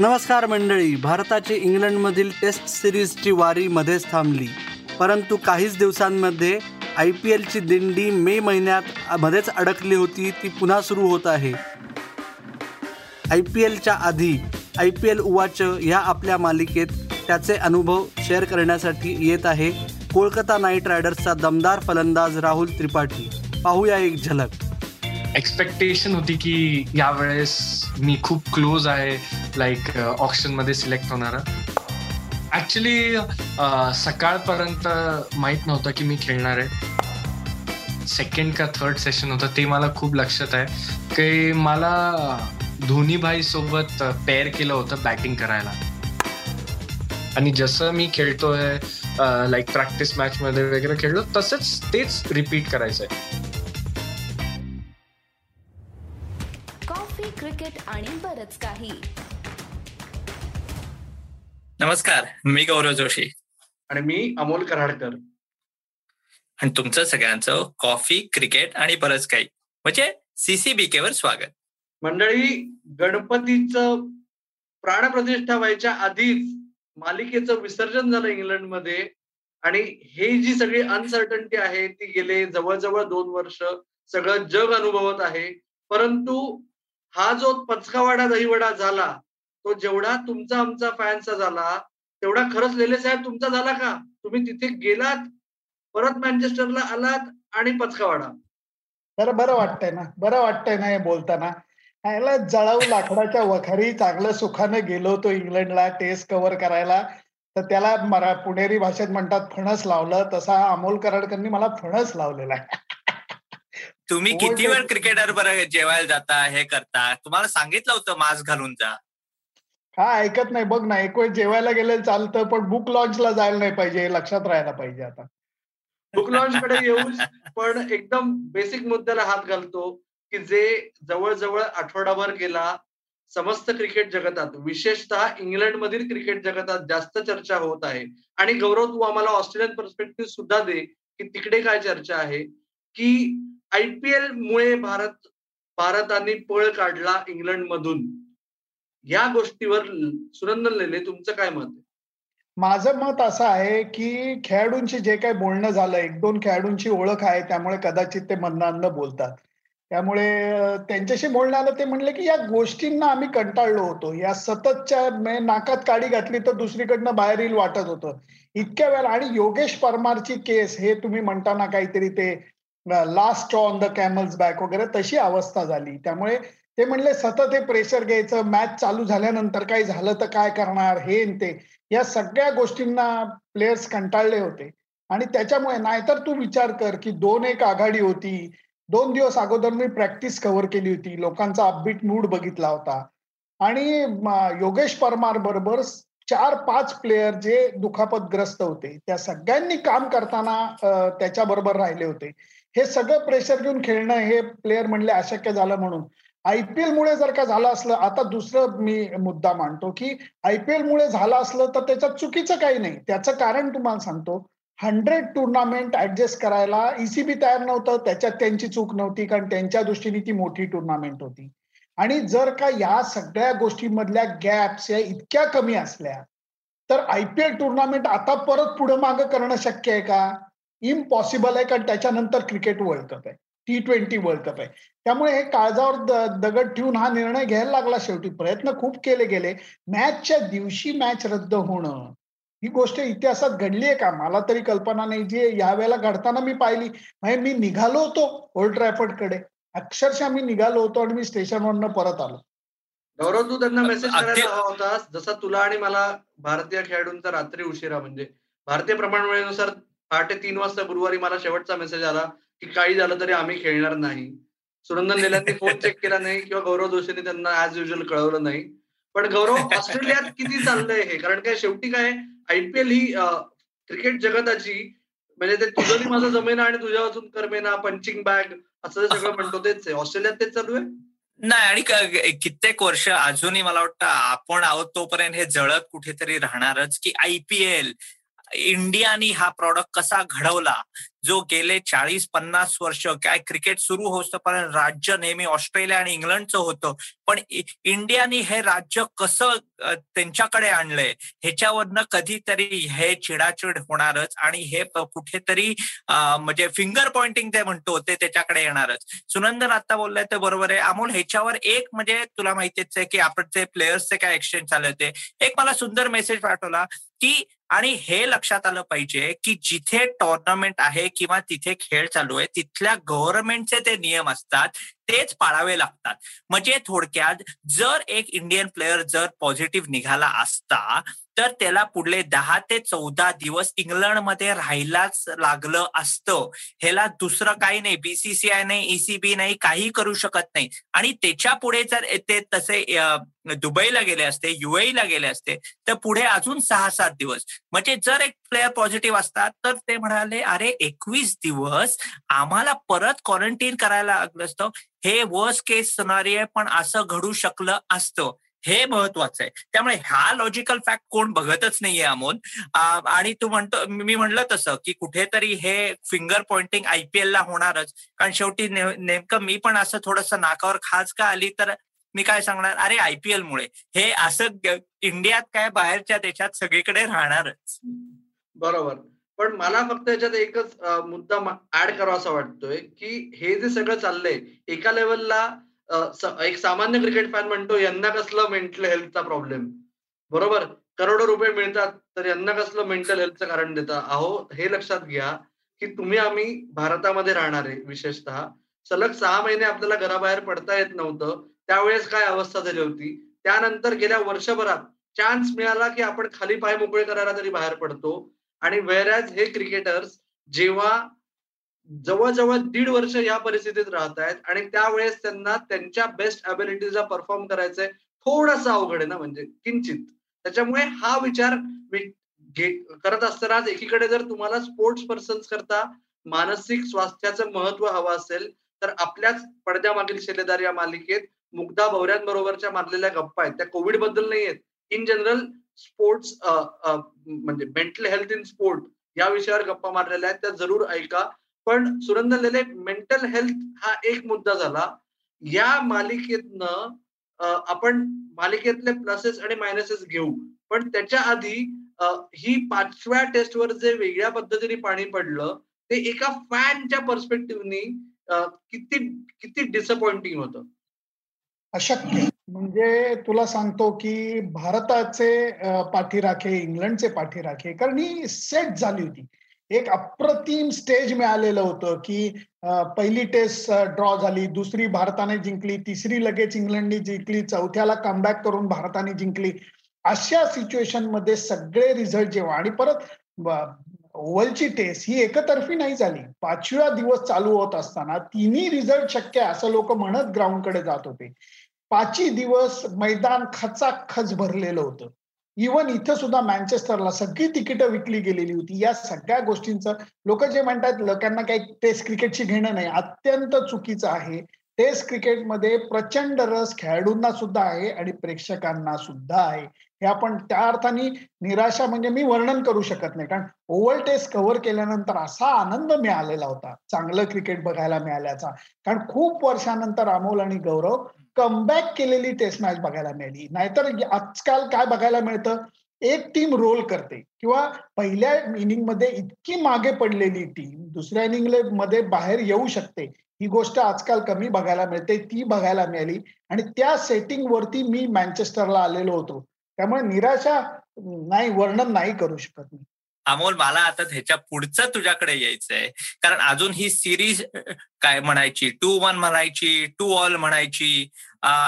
नमस्कार मंडळी भारताची इंग्लंडमधील टेस्ट सिरीजची वारी मध्येच थांबली. परंतु काहीच दिवसांमध्ये आय पी एलची दिंडी मे महिन्यात मध्येच अडकली होती ती पुन्हा सुरू होत आहे. आय पी एलच्या आधी आय पी एल उवाच ह्या आपल्या मालिकेत त्याचे अनुभव शेअर करण्यासाठी येत आहे कोलकाता नाईट रायडर्सचा दमदार फलंदाज राहुल त्रिपाठी. पाहूया एक झलक. एक्सपेक्टेशन होती की यावेळेस मी खूप क्लोज आहे. लाईक ऑप्शनमध्ये सिलेक्ट होणारा. ऍक्च्युली uh, सकाळपर्यंत माहीत नव्हतं की मी खेळणार आहे. सेकंड का थर्ड सेशन होतं ते मला खूप लक्षात आहे. की मला धोनी भाई सोबत uh, पेअर केलं होतं बॅटिंग करायला. आणि जसं मी खेळतोय लाईक प्रॅक्टिस मॅच मध्ये वगैरे खेळलो तसंच तेच रिपीट करायचंय. कॉफी क्रिकेट आणि बरच काही. नमस्कार मी गौरव जोशी. आणि मी अमोल कराडकर. आणि तुमचं सगळ्यांचं कॉफी क्रिकेट आणि बरंच काही. म्हणजे सीसीबीके वर स्वागत. मंडळी गणपतीचं प्राणप्रतिष्ठा व्हायच्या आधीच मालिकेचं विसर्जन झालं इंग्लंडमध्ये. आणि हे जी सगळी अनसर्टन्टी आहे ती गेले जवळजवळ दोन वर्ष सगळं जग अनुभवत आहे. परंतु हा जो पचकावाडा दहीवडा झाला तो जेवढा तुमचा आमचा फॅनचा झाला तेवढा खरंच लेले साहेब तुमचा झाला का? तुम्ही तिथे गेलात परत मँचेस्टरला आलात आणि पचकावाडा बरं बरं वाटतंय ना बरं वाटतंय ना हे बोलताना. याला जळाऊ लाकडाच्या वखारी चांगलं सुखानं गेलो होतो इंग्लंडला टेस्ट कव्हर करायला. तर त्याला मरा पुणेरी भाषेत म्हणतात फणस लावलं. तसा अमोल कराडकरनी मला फणस लावलेला आहे. तुम्ही किती वेळ क्रिकेटर बरं जेवायला जाता हे करता? तुम्हाला सांगितलं होतं मास्क घालून जा. हा ऐकत नाही बघ ना एक वेळ जेवायला गेले चालतं पण बुक लॉन्चला जायला नाही पाहिजे हे लक्षात राहायला पाहिजे आता. बुक लॉन्च कडे येऊ पण एकदम बेसिक मुद्द्याला हात घालतो की जे जवळजवळ आठवडाभर गेला समस्त क्रिकेट जगतात. विशेषतः इंग्लंडमधील क्रिकेट जगतात जास्त चर्चा होत आहे. आणि गौरव तू आम्हाला ऑस्ट्रेलियन पर्स्पेक्टिव्ह सुद्धा दे की तिकडे काय चर्चा आहे. की आयपीएल मुळे भारत भारताने पळ काढला इंग्लंडमधून या गोष्टीवर सुरंदन लेले तुमचं काय मत आहे? माझं मत असं आहे की खेळाडूंशी जे काही बोलणं झालं एक दोन खेळाडूंची ओळख आहे त्यामुळे कदाचित ते मनानं बोलतात. त्यामुळे त्यांच्याशी बोलणं आलं ते म्हणले की या गोष्टींना आम्ही कंटाळलो होतो. या सततच्या नाकात काडी घातली तर दुसरीकडनं बाहेर येईल वाटत होतं. इतक्या वेळा आणि योगेश परमारची केस हे तुम्ही म्हणताना काहीतरी ते last on the camel's back वगैरे तशी अवस्था झाली. त्यामुळे ते म्हणले सतत हे प्रेशर घ्यायचं मॅच चालू झाल्यानंतर काही झालं तर काय करणार हे ते. या सगळ्या गोष्टींना प्लेयर्स कंटाळले होते. आणि त्याच्यामुळे नाहीतर तू विचार कर की दोन एक आघाडी होती. दोन दिवस अगोदर मी प्रॅक्टिस कव्हर केली होती. लोकांचा अपबीट मूड बघितला होता. आणि योगेश परमार बरोबर चार पाच प्लेयर जे दुखापतग्रस्त होते त्या सगळ्यांनी काम करताना त्याच्या बरोबर राहिले होते. हे सगळं प्रेशर घेऊन खेळणं हे प्लेयर म्हणले अशक्य झालं म्हणून. आयपीएल मुळे जर का झालं असलं आता दुसरं मी मुद्दा मांडतो की आयपीएल मुळे झालं असलं तर त्याच्यात चुकीचं काही नाही. त्याचं कारण तुम्हाला सांगतो हंड्रेड टुर्नामेंट ऍडजस्ट करायला ईसीबी तयार नव्हतं त्याच्यात त्यांची चूक नव्हती कारण त्यांच्या दृष्टीने ती मोठी टुर्नामेंट होती. आणि जर का या सगळ्या गोष्टींमधल्या गॅप्स या इतक्या कमी असल्या तर आयपीएल टुर्नामेंट आता परत पुढे मागं करणं शक्य आहे का? इम्पॉसिबल आहे कारण त्याच्यानंतर क्रिकेट वर्ल्ड कप आहे. टी ट्वेंटी वर्ल्ड कप आहे. त्यामुळे हे काळजावर दगड ठेवून हा निर्णय घ्यायला लागला शेवटी. प्रयत्न खूप केले गेले. मॅचच्या दिवशी मॅच रद्द होणं. ही गोष्ट इतिहासात घडली आहे का? मला तरी कल्पना नाही. जी यावेळेला घडताना मी पाहिली म्हणजे मी निघालो होतो ओल्ड ट्रॅफर्डकडे. अक्षरशः मी निघालो होतो आणि मी स्टेशनवरनं परत आलो. गौरव तू त्यांना मेसेज करायला हवा होतास. जसा तुला आणि मला भारतीय खेळाडूंचा रात्री उशिरा म्हणजे भारतीय प्रमाण वेळेनुसार पहाटे तीन वाजता गुरुवारी मला शेवटचा मेसेज आला. की काही झालं तरी आम्ही खेळणार नाही. सुरंदन लेल्यांनी फोन चेक केला नाही किंवा गौरव जोशीने त्यांना ऍज युजल कळवलं नाही. पण गौरव ऑस्ट्रेलियात किती चाललंय हे? कारण काय शेवटी काय आयपीएल ही क्रिकेट जगताची म्हणजे ते तुझं माझं जमेना आणि तुझ्या वाचून करमेना पंचिंग बॅग असं सगळं म्हणतो तेच आहे. ऑस्ट्रेलियात तेच चालू आहे? नाही आणि कित्येक वर्ष अजूनही मला वाटतं आपण आहोत तोपर्यंत हे जळत कुठेतरी राहणारच की आयपीएल इंडियानी हा प्रॉडक्ट कसा घडवला? जो गेले चाळीस पन्नास वर्ष काय क्रिकेट सुरू होतपर्यंत राज्य नेहमी ऑस्ट्रेलिया आणि इंग्लंडचं होतं. पण इंडियानी हे राज्य कसं त्यांच्याकडे आणलंय ह्याच्यावरनं कधीतरी हे चिडाचिड होणारच आणि हे कुठेतरी म्हणजे फिंगर पॉइंटिंग ते म्हणतो ते त्याच्याकडे येणारच. सुनंदन आता बोललाय ते बरोबर आहे. अमोल ह्याच्यावर एक म्हणजे तुला माहितीच आहे की आपण ते प्लेयर्सचे काय एक्सचेंज झाले होते? एक मला सुंदर मेसेज पाठवला की आणि हे लक्षात आलं पाहिजे की जिथे टोर्नामेंट आहे किंवा तिथे खेळ चालू आहे तिथल्या गव्हर्नमेंटचे ते नियम असतात तेच पाळावे लागतात. म्हणजे थोडक्यात जर एक इंडियन प्लेअर जर पॉझिटिव्ह निघाला असता तर त्याला पुढले दहा ते चौदा दिवस इंग्लंडमध्ये राहायलाच लागलं असतं. ह्याला दुसरं काही नाही बीसीसीआय नाही ईसीबी नाही काही करू शकत नाही. आणि त्याच्या पुढे जर ते तसे दुबईला गेले असते युएईला गेले असते तर पुढे अजून सहा सात दिवस. म्हणजे जर एक प्लेअर पॉझिटिव्ह असतात तर ते म्हणाले अरे एकवीस दिवस आम्हाला परत क्वारंटीन करायला लागलं असतं. हे वर्स्ट केस सनारी आहे पण असं घडू शकलं असतं. हे महत्वाचं आहे. त्यामुळे हा लॉजिकल फॅक्ट कोण बघतच नाहीये अमोल. आणि तू म्हणतो मी म्हणलं तसं की कुठेतरी हे फिंगर पॉइंटिंग आयपीएलला होणारच. कारण शेवटी नेमकं मी पण असं थोडस नाकावर खास का आली तर मी काय सांगणार? अरे आयपीएल मुळे. हे असं इंडियात काय बाहेरच्या देशात सगळीकडे राहणारच. बरोबर. पण मला फक्त याच्यात एकच मुद्दा ऍड करावा असा वाटतोय की हे जे सगळं चाललंय एका लेवलला एक सामान्य क्रिकेट फॅन म्हणतो यांना कसलं मेंटल हेल्थचा प्रॉब्लेम बरोबर? करोडो रुपये मिळतात तर यांना कसलं मेंटल हेल्थचं कारण देता? अहो हे लक्षात घ्या की तुम्ही आम्ही भारतामध्ये राहणार आहे विशेषतः. सलग सहा महिने आपल्याला घराबाहेर पडता येत नव्हतं त्यावेळेस काय अवस्था झाली होती? त्यानंतर गेल्या वर्षभरात चान्स मिळाला की आपण खाली पाय मोकळे करायला तरी बाहेर पडतो. आणि वेरॅज हे क्रिकेटर्स जेव्हा जवळजवळ दीड वर्ष या परिस्थितीत राहत आहेत आणि त्यावेळेस त्यांना त्यांच्या बेस्ट अबिलिटीजा परफॉर्म करायचंय थोडस अवघड आहे ना म्हणजे किंचित. त्याच्यामुळे हा विचार करत असतानाच एकीकडे जर तुम्हाला स्पोर्ट्स पर्सन्स करता मानसिक स्वास्थ्याचं महत्त्व हवं असेल तर आपल्याच पडद्यामागील शेलेदार या मालिकेत मुग्धा भवऱ्यांबरोबरच्या मारलेल्या गप्पा आहेत. त्या कोविडबद्दल नाही आहेत. इन जनरल स्पोर्ट्स म्हणजे मेंटल हेल्थ इन स्पोर्ट या विषयावर गप्पा मारलेल्या आहेत. त्या जरूर ऐका. पण सुरंदरलेले मेंटल हेल्थ हा एक मुद्दा झाला. या मालिकेतनं आपण मालिकेतले प्लसेस आणि मायनसेस घेऊ. पण त्याच्या आधी ही पाचव्या टेस्टवर जे वेगळ्या पद्धतीने पाणी पडलं ते एका फॅनच्या पर्स्पेक्टिव्हनी किती किती डिसअपॉइंटिंग होतं? अशक्य. म्हणजे तुला सांगतो की भारताचे पाठीराखे इंग्लंडचे पाठीराखे कारण ही सेट झाली होती. एक अप्रतिम स्टेज मिळालेलं होतं की पहिली टेस्ट ड्रॉ झाली दुसरी भारताने जिंकली तिसरी लगेच इंग्लंडने जिंकली चौथ्याला कमबॅक करून भारताने जिंकली. अशा सिच्युएशनमध्ये सगळे रिझल्ट जेव्हा आणि परत ओव्हलची टेस्ट ही एकतर्फी नाही झाली. पाचव्या दिवस चालू होत असताना तिन्ही रिझल्ट शक्य आहे असं लोक म्हणत ग्राउंडकडे जात होते. पाचही दिवस मैदान खचाखच भरलेलं होतं. इवन इथं सुद्धा मँचेस्टरला सगळी तिकीटं विकली गेलेली होती. या सगळ्या गोष्टींचं लोक जे म्हणतात लोकांना काही टेस्ट क्रिकेटची घेणं नाही. अत्यंत चुकीचं आहे. टेस्ट क्रिकेटमध्ये प्रचंड रस खेळाडूंना सुद्धा आहे आणि प्रेक्षकांना सुद्धा आहे. हे आपण त्या अर्थाने निराशा म्हणजे मी वर्णन करू शकत नाही. कारण ओव्हल टेस्ट कव्हर केल्यानंतर असा आनंद मिळालेला होता. चांगलं क्रिकेट बघायला मिळाल्याचा. कारण खूप वर्षानंतर अमोल आणि गौरव कमबॅक केलेली टेस्ट मॅच बघायला मिळाली. नाहीतर आजकाल काय बघायला मिळतं? एक टीम रोल करते. किंवा पहिल्या इनिंगमध्ये इतकी मागे पडलेली टीम दुसऱ्या इनिंगमध्ये बाहेर येऊ शकते. ही गोष्ट आजकाल कमी बघायला मिळते. ती बघायला मिळाली. आणि त्या सेटिंग वरती मी मँचेस्टरला आलेलो होतो. त्यामुळे निराशा नाही वर्णन नाही करू शकत मी. अमोल मला आता ह्याच्या पुढचं तुझ्याकडे यायचंय. कारण अजून ही सिरीज काय म्हणायची? टू वन म्हणायची टू ऑल म्हणायची.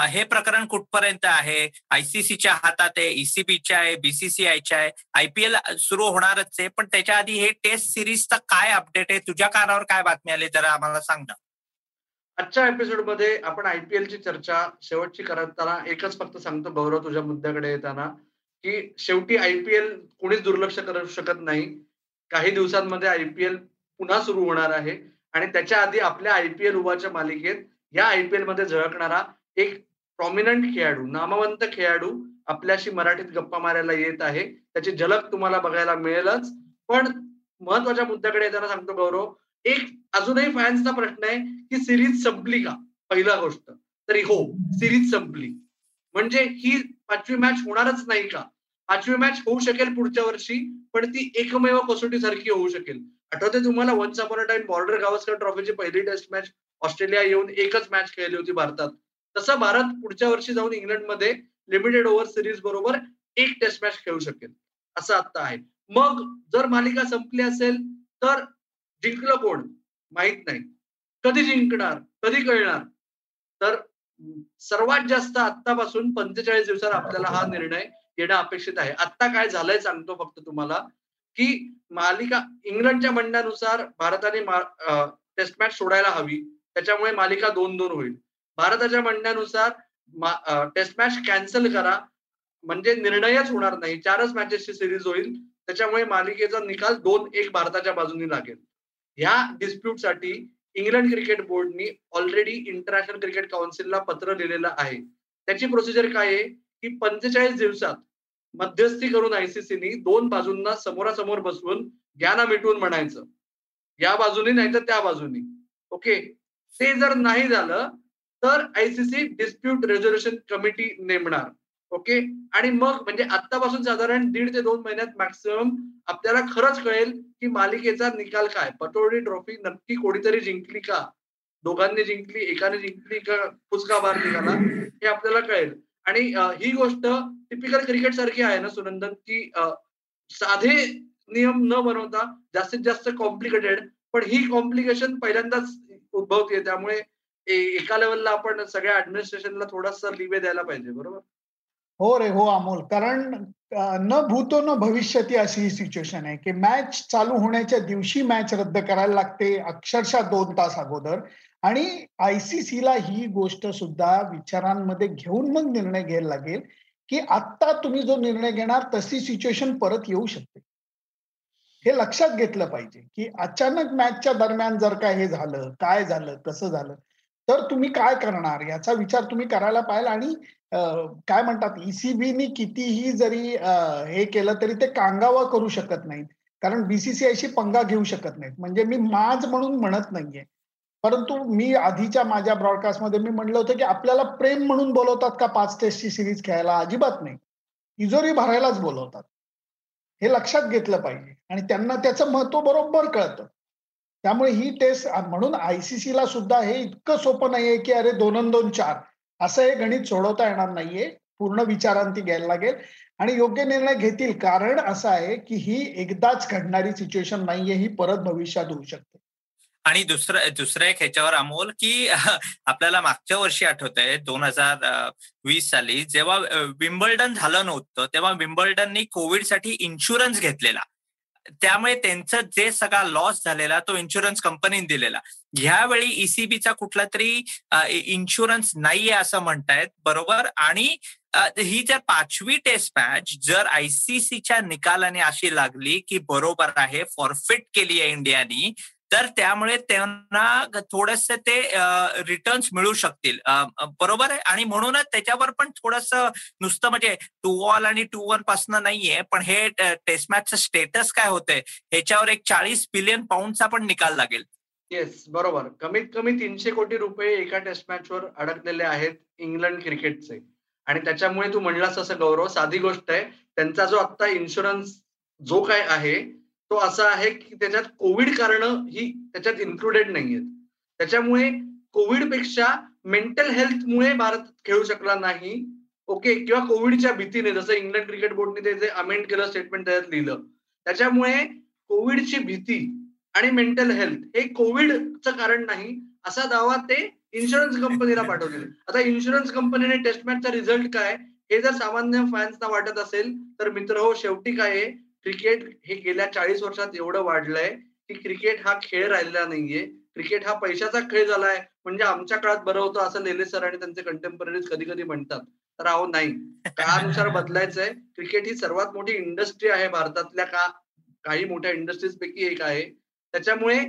हे प्रकरण कुठपर्यंत आहे? आयसीसीच्या हातात आहे ईसीबीच्या आहे बीसीसीआयच्या आहे. आयपीएल सुरू होणारच आहे. पण त्याच्या आधी हे टेस्ट सिरीजचा काय अपडेट आहे? तुझ्या कानावर काय बातमी आली? जरा आम्हाला सांग ना. आजच्या एपिसोडमध्ये आपण आयपीएलची चर्चा शेवटची करताना एकच फक्त सांगतो गौरव तुझ्या मुद्द्याकडे येताना की शेवटी आयपीएल कोणीच दुर्लक्ष करू शकत नाही. काही दिवसांमध्ये आयपीएल पुन्हा सुरू होणार आहे आणि त्याच्या आधी आपल्या आयपीएल उभाच्या मालिकेत या आयपीएलमध्ये झळकणारा एक प्रॉमिनंट खेळाडू नामवंत खेळाडू आपल्याशी मराठीत गप्पा मारायला येत आहे. त्याची झलक तुम्हाला बघायला मिळेलच. पण महत्त्वाच्या मुद्द्याकडे येताना सांगतो गौरव एक अजूनही फॅन्सचा प्रश्न आहे की सिरीज संपली का? पहिला गोष्ट. तरी हो सिरीज संपली. म्हणजे ही पाचवी मॅच होणारच नाही का? पाचवी मॅच होऊ शकेल पुढच्या वर्षी पण ती एकमेव कसोटी सारखी होऊ शकेल. आठवते तुम्हाला once upon a time Border Gavaskar ट्रॉफीची पहिली टेस्ट मॅच ऑस्ट्रेलिया येऊन एकच मॅच खेळली होती भारतात. तसं भारत पुढच्या वर्षी जाऊन इंग्लंडमध्ये लिमिटेड ओव्हर सिरीज बरोबर एक टेस्ट मॅच खेळू शकेल. असं आता आहे. मग जर मालिका संपली असेल तर जिंकलं कोण? माहीत नाही. कधी जिंकणार? कधी कळणार? तर सर्वात जास्त आतापासून पंचेचाळीस दिवसात आपल्याला हा निर्णय येणं अपेक्षित आहे. आता काय झालंय सांगतो फक्त तुम्हाला की मालिका इंग्लंडच्या म्हणण्यानुसार भारताने टेस्ट मॅच सोडायला हवी. त्याच्यामुळे मालिका दोन दोन होईल. भारताच्या म्हणण्यानुसार टेस्ट मॅच कॅन्सल करा. म्हणजे निर्णयच होणार नाही. चारच मॅचेसची सिरीज होईल. त्याच्यामुळे मालिकेचा निकाल दोन एक भारताच्या बाजूने लागेल. ह्या डिस्प्यूटसाठी इंग्लंड क्रिकेट बोर्डनी ऑलरेडी इंटरनॅशनल क्रिकेट काउन्सिलला पत्र लिहिलेलं आहे. त्याची प्रोसिजर काय आहे? की पंचेचाळीस दिवसात मध्यस्थी करून आयसीसीनी दोन बाजूंना समोरासमोर बसवून ज्ञाना मिटवून म्हणायचं. या बाजूनी नाही तर त्या बाजूनी. ओके ते जर नाही झालं तर आयसीसी डिस्प्यूट रेझोल्युशन कमिटी नेमणार. ओके? आणि मग म्हणजे आतापासून साधारण दीड ते दोन महिन्यात मॅक्सिमम आपल्याला खरंच कळेल की मालिकेचा निकाल काय? पटोडी ट्रॉफी नक्की कोणीतरी जिंकली का? दोघांनी जिंकली एकाने जिंकली का? फुसका बार निघाला. हे आपल्याला कळेल. आणि ही गोष्ट टिपिकल क्रिकेट सारखी आहे ना सुनंदन की साधे नियम न बनवता जास्तीत जास्त कॉम्प्लिकेटेड पण ही कॉम्प्लिकेशन पहिल्यांदाच उद्भवते त्यामुळे एका लेवलला आपण सगळ्या ऍडमिनिस्ट्रेशनला थोडासा लिवे द्यायला पाहिजे बरोबर? हो रे हो अमोल. कारण न भूतो न भविष्यती अशी ही सिच्युएशन आहे की मॅच चालू होण्याच्या दिवशी मॅच रद्द करायला लागते अक्षरशः दोन तास अगोदर. आणि आयसीसीला ही गोष्ट सुद्धा विचारांमध्ये घेऊन मग निर्णय घ्यायला लागेल की आत्ता तुम्ही जो निर्णय घेणार तशी सिच्युएशन परत येऊ शकते. हे लक्षात घेतलं पाहिजे की अचानक मॅचच्या दरम्यान जर काय हे झालं काय झालं कसं झालं तर तुम्ही काय करणार? याचा विचार तुम्ही करायला पाहिजे आणि काय म्हणतात ईसीबीनी कितीही जरी हे केलं तरी ते कांगावा करू शकत नाहीत. कारण बीसीसीआयशी पंगा घेऊ शकत नाहीत. म्हणजे मी माज म्हणून म्हणत नाहीये. परंतु मी आधीच्या माझ्या ब्रॉडकास्टमध्ये मी म्हणलं होतं की आपल्याला प्रेम म्हणून बोलवतात का पाच टेस्टची सिरीज खेळायला? अजिबात नाही. तिजोरी भरायलाच बोलवतात. हे लक्षात घेतलं पाहिजे. आणि त्यांना त्याचं महत्त्व बरोबर कळतं. त्यामुळे ही टेस्ट म्हणून आयसीसीला सुद्धा हे इतकं सोपं नाहीये की अरे दोन दोन चार. असं हे गणित सोडवता येणार नाहीये. पूर्ण विचारांती घ्यायला लागेल. आणि योग्य निर्णय घेतील. कारण असं आहे की ही एकदाच घडणारी सिच्युएशन नाहीये. ही परत भविष्यात होऊ शकते. आणि दुसरं दुसरं एक ह्याच्यावर अमोल की आपल्याला मागच्या वर्षी आठवत आहे दोन हजार वीस साली जेव्हा विम्बल्डन झालं नव्हतं तेव्हा विम्बल्डननी कोविडसाठी इन्शुरन्स घेतलेला. त्यामुळे त्यांचं जे सगळा लॉस झालेला तो इन्शुरन्स कंपनीने दिलेला. ह्यावेळी ईसीबीचा कुठला तरी इन्शुरन्स नाहीये असं म्हणतायत बरोबर? आणि ही जर पाचवी टेस्ट मॅच जर आयसीसीच्या निकालाने अशी लागली की बरोबर आहे फॉरफिट केली आहे इंडियानी तर त्यामुळे त्यांना थोडस ते रिटर्न्स मिळू शकतील. बरोबर आहे? आणि म्हणूनच त्याच्यावर पण थोडस नुसतं म्हणजे टू वॉल आणि टू वन पासन नाहीये पण हे टेस्ट मॅचचं स्टेटस काय होतंय? ह्याच्यावर एक चाळीस बिलियन पाऊंडचा पण निकाल लागेल. येस बरोबर. कमीत कमी तीनशे कोटी रुपये एका टेस्ट मॅचवर अडकलेले आहेत इंग्लंड क्रिकेटचे आणि त्याच्यामुळे तू म्हणलास असं गौरव साधी गोष्ट आहे. त्यांचा जो आता इन्शुरन्स जो काय आहे तो असा आहे की त्याच्यात कोविड कारण ही त्याच्यात इन्क्लुडेड नाहीयेत. त्याच्यामुळे कोविडपेक्षा मेंटल हेल्थमुळे भारत खेळू शकला नाही. ओके किंवा कोविडच्या भीतीने जसं इंग्लंड क्रिकेट बोर्डने ते जे अमेंड केलं स्टेटमेंट त्याच्यात लिहिलं. त्याच्यामुळे कोविडची भीती आणि मेंटल हेल्थ हे कोविडचं कारण नाही असा दावा ते इन्शुरन्स कंपनीला पाठवलेले आता इन्शुरन्स कंपनीने टेस्ट मॅचचा रिझल्ट काय हे जर सामान्य फॅन्सना वाटत असेल तर मित्र हो शेवटी काय आहे क्रिकेट हे गेल्या चाळीस वर्षात एवढं वाढलंय की क्रिकेट हा खेळ राहिलेला नाहीये. क्रिकेट हा पैशाचा खेळ झालाय. म्हणजे आमच्या काळात बरं होतं असं लेले सर आणि त्यांचे कंटेम्पररीज कधी कधी म्हणतात. तर अहो नाही. काळानुसार बदलायचंय. क्रिकेट ही सर्वात मोठी इंडस्ट्री आहे भारतातल्या का काही मोठ्या इंडस्ट्रीज पैकी एक आहे. त्याच्यामुळे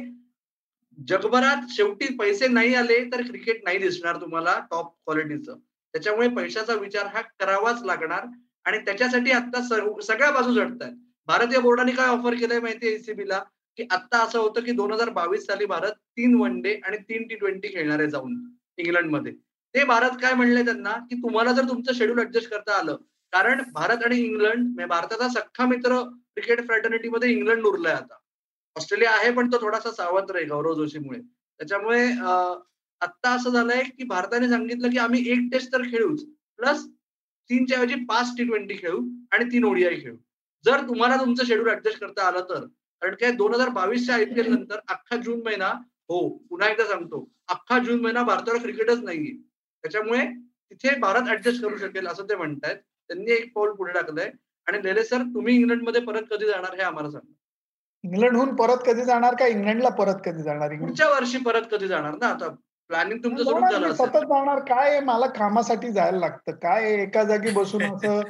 जगभरात शेवटी पैसे नाही आले तर क्रिकेट नाही दिसणार तुम्हाला टॉप क्वालिटीचं त्याच्यामुळे पैशाचा विचार हा करावाच लागणार. आणि त्याच्यासाठी आता सगळ्या बाजू जडत आहेत भारतीय बोर्डाने काय ऑफर केलंय माहितीये एसीबीला की आता असं होतं की दोन हजार बावीस साली भारत तीन वन डे आणि तीन टी ट्वेंटी खेळणार आहे जाऊन इंग्लंडमध्ये. ते भारत काय म्हणले त्यांना? की तुम्हाला जर तुमचं शेड्यूल ऍडजस्ट करता आलं कारण भारत आणि इंग्लंड म्हणजे भारताचा सख्खा मित्र क्रिकेट फ्रॅटर्निटीमध्ये इंग्लंड उरलाय आता. ऑस्ट्रेलिया आहे पण तो थोडासा सावंत आहे गौरव जोशीमुळे. त्याच्यामुळे आता असं झालंय की भारताने सांगितलं की आम्ही एक टेस्ट तर खेळूच प्लस तीनच्या ऐवजी पाच टी ट्वेंटी खेळू आणि तीन ओडीआय खेळू. जर तुम्हाला तुमचं शेड्यूल ऍडजस्ट करता आलं तर कारण काय दोन हजार बावीसच्या आयपीएल नंतर अख्खा जून महिना हो पुन्हा एकदा सांगतो अख्खा जून महिना भारतावर क्रिकेटच नाहीये. त्याच्यामुळे तिथे भारत ऍडजस्ट करू शकेल असं ते म्हणतायत. त्यांनी एक पाऊल पुढे टाकलंय. आणि लेले सर तुम्ही इंग्लंडमध्ये परत कधी जाणार हे आम्हाला सांगा. इंग्लंडहून परत कधी जाणार का इंग्लंडला परत कधी जाणार? पुढच्या वर्षी परत कधी जाणार ना? आता प्लॅनिंग तुमचं सतत जाणार. काय मला कामासाठी जायला लागतं. काय एका जागी बसून असं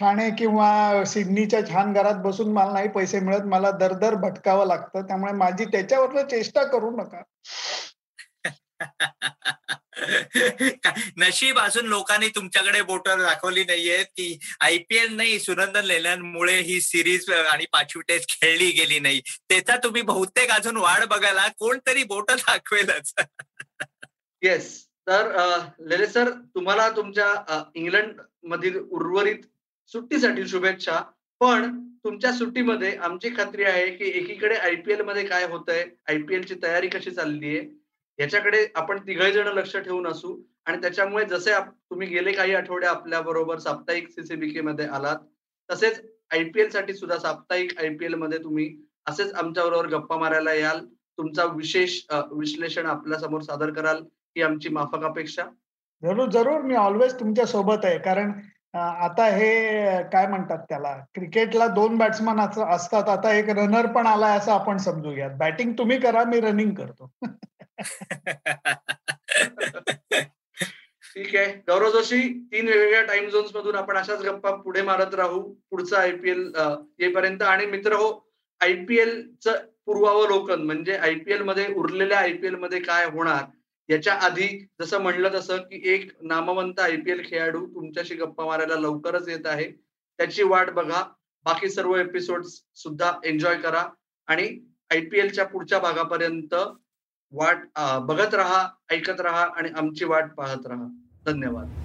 ठाणे किंवा सिडनीच्या छान घरात बसून मला नाही पैसे मिळत मला दर दर भटकावं लागतं. त्यामुळे माझी त्याच्यावर चेष्टा करू नका. नशीब अजून लोकांनी तुमच्याकडे बोटर दाखवली नाहीये ती आयपीएल नाही सुनंदन लेल्यांमुळे ही सिरीज आणि पाचवी टेस्ट खेळली गेली नाही. त्याचा तुम्ही बहुतेक अजून वाढ बघायला कोणतरी बोट दाखवेलच. येस तर लेले सर तुम्हाला तुमच्या इंग्लंड मधील उर्वरित सुट्टीसाठी शुभेच्छा. पण तुमच्या सुट्टीमध्ये आमची खात्री आहे की एकीकडे आयपीएलमध्ये काय होतंय आयपीएल ची तयारी कशी चालली आहे याच्याकडे आपण तिघही जण लक्ष ठेवून असू. आणि त्याच्यामुळे जसे तुम्ही गेले काही आठवडे आपल्या बरोबर साप्ताहिक सीसीबीके मध्ये आलात तसेच आयपीएलसाठी सुद्धा साप्ताहिक आयपीएलमध्ये तुम्ही असेच आमच्या बरोबर गप्पा मारायला याल. तुमचा विशेष विश्लेषण आपल्यासमोर सादर कराल ही आमची माफक अपेक्षा. जरूर जरूर. मी ऑलवेज तुमच्यासोबत आहे. कारण आता हे काय म्हणतात त्याला? क्रिकेटला दोन बॅट्समन असतात. आता एक रनर पण आलाय असं आपण समजूयात. बॅटिंग तुम्ही करा मी रनिंग करतो. ठीक आहे. गौरव जोशी तीन वेगवेगळ्या टाइम झोन्स मधून आपण अशाच गप्पा पुढे मारत राहू. पुढचा आयपीएल येईपर्यंत. आणि मित्र हो च पूर्वावलोकन म्हणजे आयपीएलमध्ये उरलेल्या आयपीएलमध्ये काय होणार? याच्या आधी जसं म्हणलं तसं की एक नामवंत आयपीएल खेळाडू तुमच्याशी गप्पा मारायला लवकरच येत आहे. त्याची वाट बघा. बाकी सर्व एपिसोड सुद्धा एन्जॉय करा. आणि आयपीएलच्या पुढच्या भागापर्यंत वाट बघत राहा ऐकत राहा आणि आमची वाट पाहत राहा. धन्यवाद.